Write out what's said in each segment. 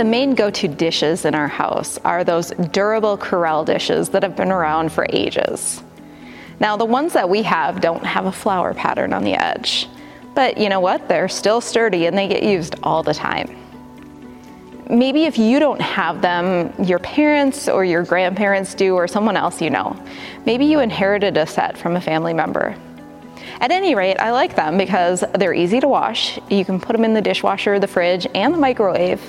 The main go to dishes in our house are those durable Corelle dishes that have been around for ages. Now, the ones that we have don't have a flower pattern on the edge, but you know what? They're still sturdy and they get used all the time. Maybe if you don't have them, your parents or your grandparents do, or someone else you know. Maybe you inherited a set from a family member. At any rate, I like them because they're easy to wash. You can put them in the dishwasher, the fridge, and the microwave,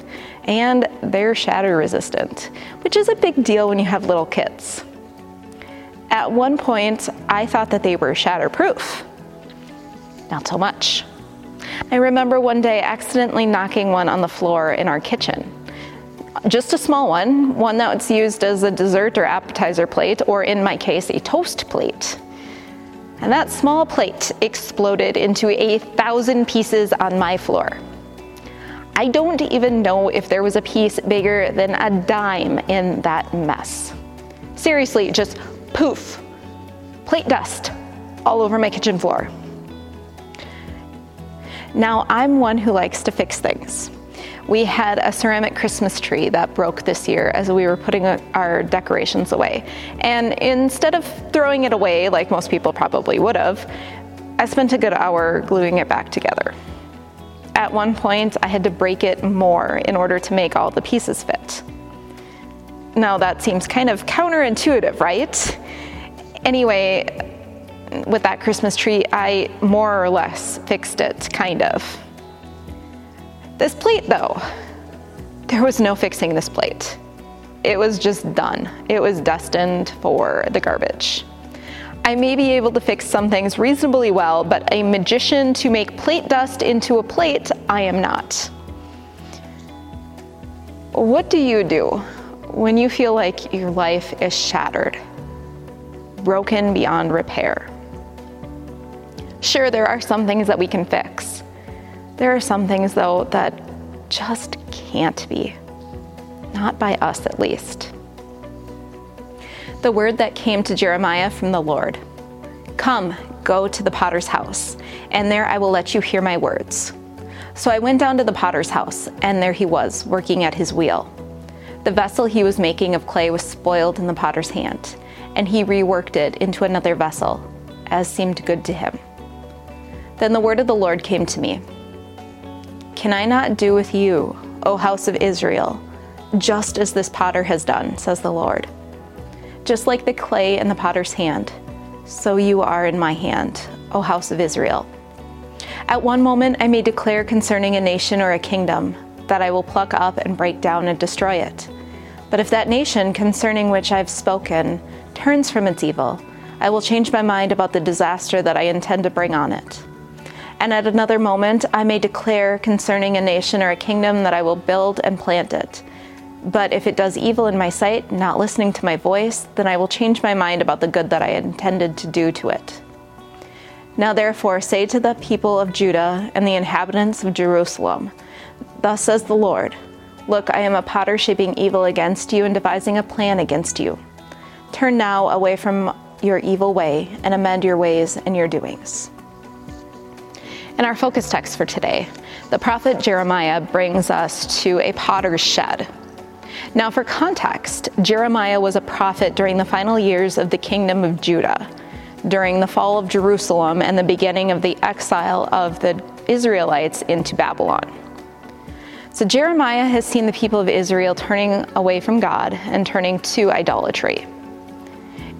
and they're shatter resistant, which is a big deal when you have little kids. At one point, I thought that they were shatterproof. Not so much. I remember one day accidentally knocking one on the floor in our kitchen. Just a small one, one that's used as a dessert or appetizer plate, or in my case, a toast plate and that small plate exploded into a thousand pieces on my floor. I don't even know if there was a piece bigger than a dime in that mess. Seriously, just poof, plate dust all over my kitchen floor. Now, I'm one who likes to fix things we had a ceramic Christmas tree that broke this year as we were putting our decorations away. And instead of throwing it away like most people probably would have, I spent a good hour gluing it back together. At one point, I had to break it more in order to make all the pieces fit. Now, that seems kind of counterintuitive, right? Anyway, with that Christmas tree, I more or less fixed it, kind of. This plate, though, there was no fixing this plate. It was just done. It was destined for the garbage. I may be able to fix some things reasonably well, but a magician to make plate dust into a plate, I am not. What do you do when you feel like your life is shattered, broken beyond repair? Sure, there are some things that we can fix. There are some things, though, that just can't be. Not by us, at least. The word that came to Jeremiah from the Lord Come, go to the potter's house, and there I will let you hear my words. So I went down to the potter's house, and there he was, working at his wheel. The vessel he was making of clay was spoiled in the potter's hand, and he reworked it into another vessel, as seemed good to him. Then the word of the Lord came to me can I not do with you, O house of Israel, just as this potter has done, says the Lord? Just like the clay in the potter's hand, so you are in my hand, O house of Israel. At one moment I may declare concerning a nation or a kingdom that I will pluck up and break down and destroy it. But if that nation concerning which I have spoken turns from its evil, I will change my mind about the disaster that I intend to bring on it and at another moment I may declare concerning a nation or a kingdom that I will build and plant it. But if it does evil in my sight, not listening to my voice, then I will change my mind about the good that I intended to do to it. Now therefore say to the people of Judah and the inhabitants of Jerusalem, Thus says the Lord Look, I am a potter shaping evil against you and devising a plan against you. Turn now away from your evil way and amend your ways and your doings. In our focus text for today, the prophet Jeremiah brings us to a potter's shed. Now, for context, Jeremiah was a prophet during the final years of the kingdom of Judah, during the fall of Jerusalem and the beginning of the exile of the Israelites into Babylon. So, Jeremiah has seen the people of Israel turning away from God and turning to idolatry.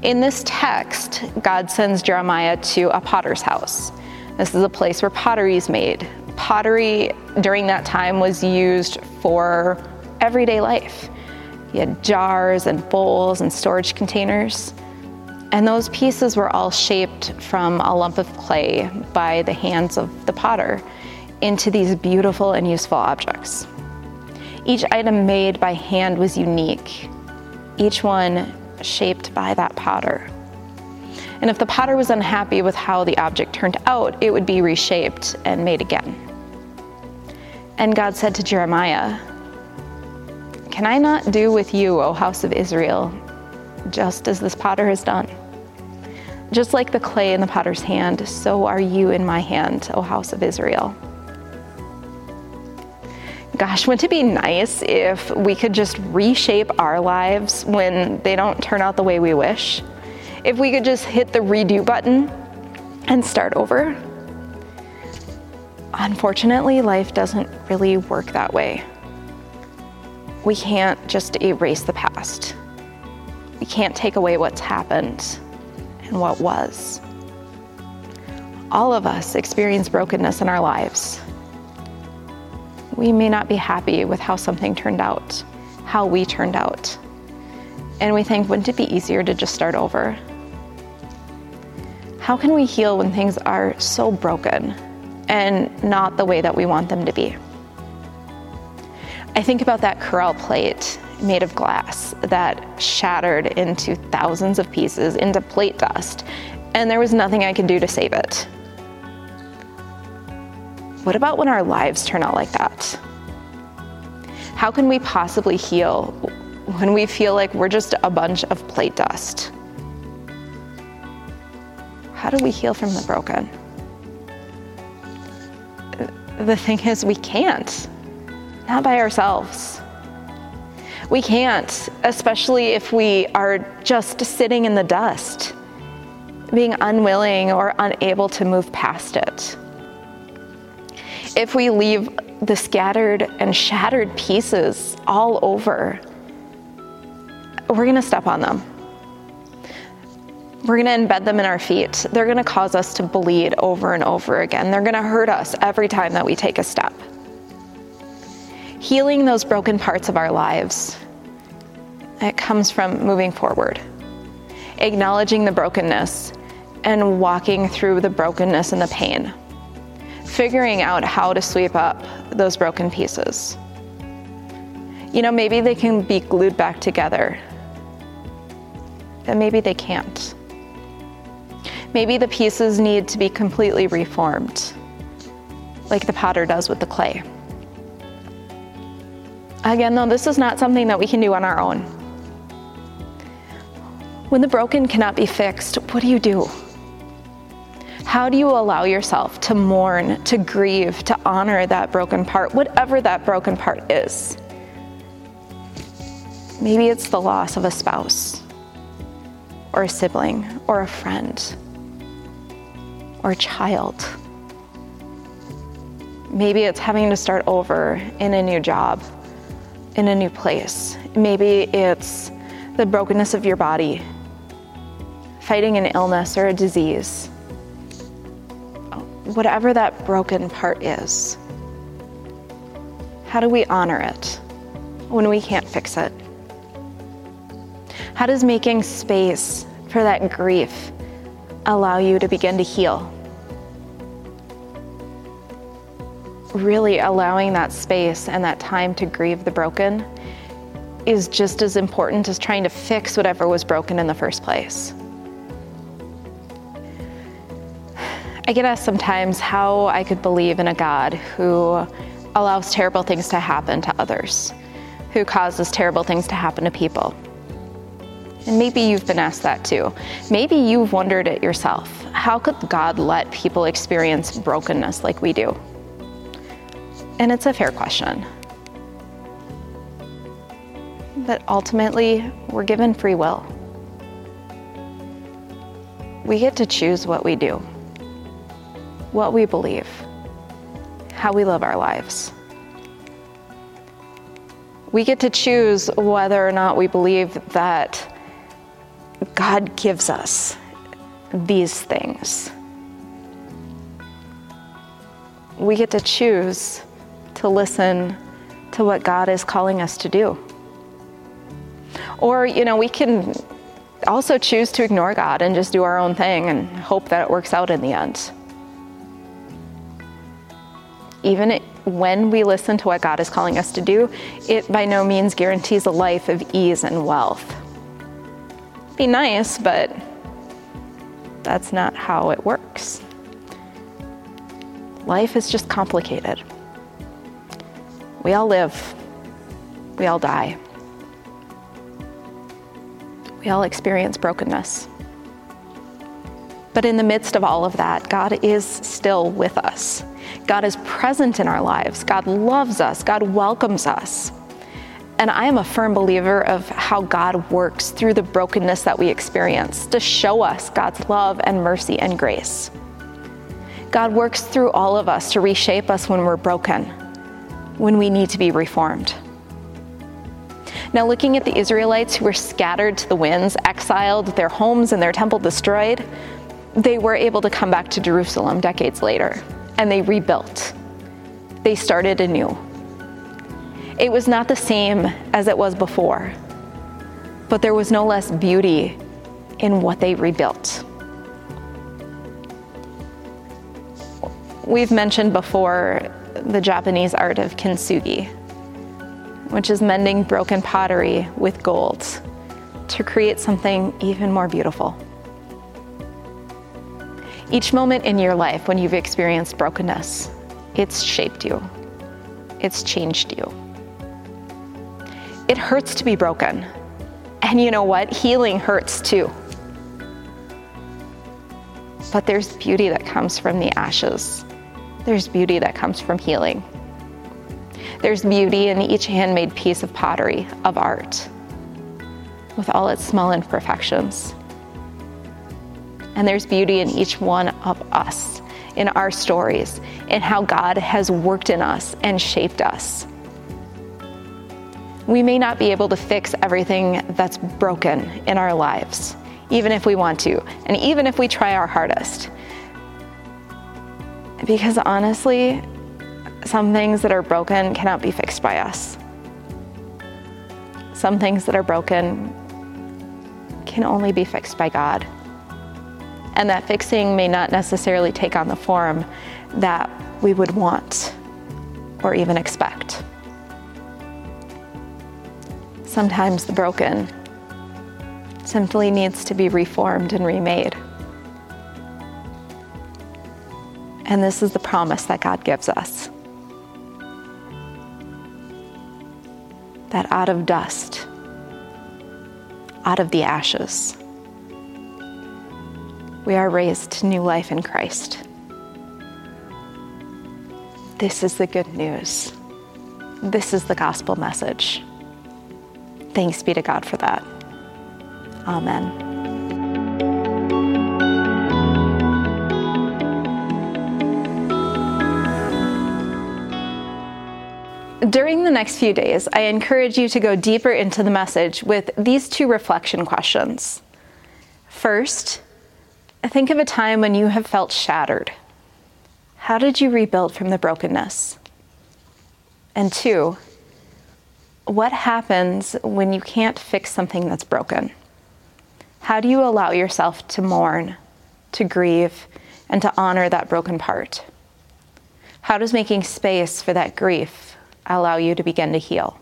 In this text, God sends Jeremiah to a potter's house this is a place where pottery is made. Pottery during that time was used for everyday life. You had jars and bowls and storage containers. And those pieces were all shaped from a lump of clay by the hands of the potter into these beautiful and useful objects. Each item made by hand was unique, each one shaped by that potter. And if the potter was unhappy with how the object turned out, it would be reshaped and made again. And God said to Jeremiah, Can I not do with you, O house of Israel, just as this potter has done? Just like the clay in the potter's hand, so are you in my hand, O house of Israel. gosh, wouldn't it be nice if we could just reshape our lives when they don't turn out the way we wish? If we could just hit the redo button and start over? Unfortunately, life doesn't really work that way. We can't just erase the past. We can't take away what's happened and what was. All of us experience brokenness in our lives. We may not be happy with how something turned out, how we turned out. And we think, wouldn't it be easier to just start over? How can we heal when things are so broken and not the way that we want them to be? I think about that Corelle plate made of glass that shattered into thousands of pieces into plate dust, and there was nothing I could do to save it. What about when our lives turn out like that? How can we possibly heal when we feel like we're just a bunch of plate dust? How do we heal from the broken? The thing is, we can't, not by ourselves. We can't, especially if we are just sitting in the dust, being unwilling or unable to move past it if we leave the scattered and shattered pieces all over, we're going to step on them. We're going to embed them in our feet. They're going to cause us to bleed over and over again. They're going to hurt us every time that we take a step. Healing those broken parts of our lives, it comes from moving forward, acknowledging the brokenness, and walking through the brokenness and the pain figuring out how to sweep up those broken pieces. You know, maybe they can be glued back together, and maybe they can't. Maybe the pieces need to be completely reformed, like the potter does with the clay. Again, though, this is not something that we can do on our own. When the broken cannot be fixed, what do you do? How do you allow yourself to mourn, to grieve, to honor that broken part, whatever that broken part is? Maybe it's the loss of a spouse, or a sibling, or a friend, or child. Maybe it's having to start over in a new job, in a new place. Maybe it's the brokenness of your body, fighting an illness or a disease whatever that broken part is, how do we honor it when we can't fix it? How does making space for that grief allow you to begin to heal? Really allowing that space and that time to grieve the broken is just as important as trying to fix whatever was broken in the first place. I get asked sometimes how I could believe in a God who allows terrible things to happen to others, who causes terrible things to happen to people. And maybe you've been asked that too. Maybe you've wondered it yourself. How could God let people experience brokenness like we do? And it's a fair question. But ultimately, we're given free will. We get to choose what we do what we believe, how we live our lives. We get to choose whether or not we believe that God gives us these things. We get to choose to listen to what God is calling us to do. Or, you know, we can also choose to ignore God and just do our own thing and hope that it works out in the end even when we listen to what God is calling us to do, it by no means guarantees a life of ease and wealth. Be nice, but that's not how it works. Life is just complicated. We all live, we all die, we all experience brokenness. But in the midst of all of that, God is still with us. God is present in our lives. God loves us. God welcomes us. And I am a firm believer of how God works through the brokenness that we experience to show us God's love and mercy and grace. God works through all of us to reshape us when we're broken, when we need to be reformed. Now, looking at the Israelites who were scattered to the winds, exiled, their homes and their temple destroyed, they were able to come back to Jerusalem decades later and they rebuilt. They started anew. It was not the same as it was before, but there was no less beauty in what they rebuilt. We've mentioned before the Japanese art of kintsugi, which is mending broken pottery with gold to create something even more beautiful. Each moment in your life when you've experienced brokenness, it's shaped you, it's changed you. It hurts to be broken. And you know what? Healing hurts too. But there's beauty that comes from the ashes. There's beauty that comes from healing. There's beauty in each handmade piece of pottery, of art, with all its small imperfections. And there's beauty in each one of us, in our stories, in how God has worked in us and shaped us. We may not be able to fix everything that's broken in our lives, even if we want to, and even if we try our hardest. Because honestly, some things that are broken cannot be fixed by us. Some things that are broken can only be fixed by God. And that fixing may not necessarily take on the form that we would want or even expect. Sometimes the broken simply needs to be reformed and remade. And this is the promise that God gives us that out of dust, out of the ashes, we are raised to new life in Christ. This is the good news. This is the gospel message. Thanks be to God for that. Amen. During the next few days, I encourage you to go deeper into the message with these two reflection questions. First, think of a time when you have felt shattered. How did you rebuild from the brokenness? And two, what happens when you can't fix something that's broken? How do you allow yourself to mourn, to grieve, and to honor that broken part? How does making space for that grief allow you to begin to heal?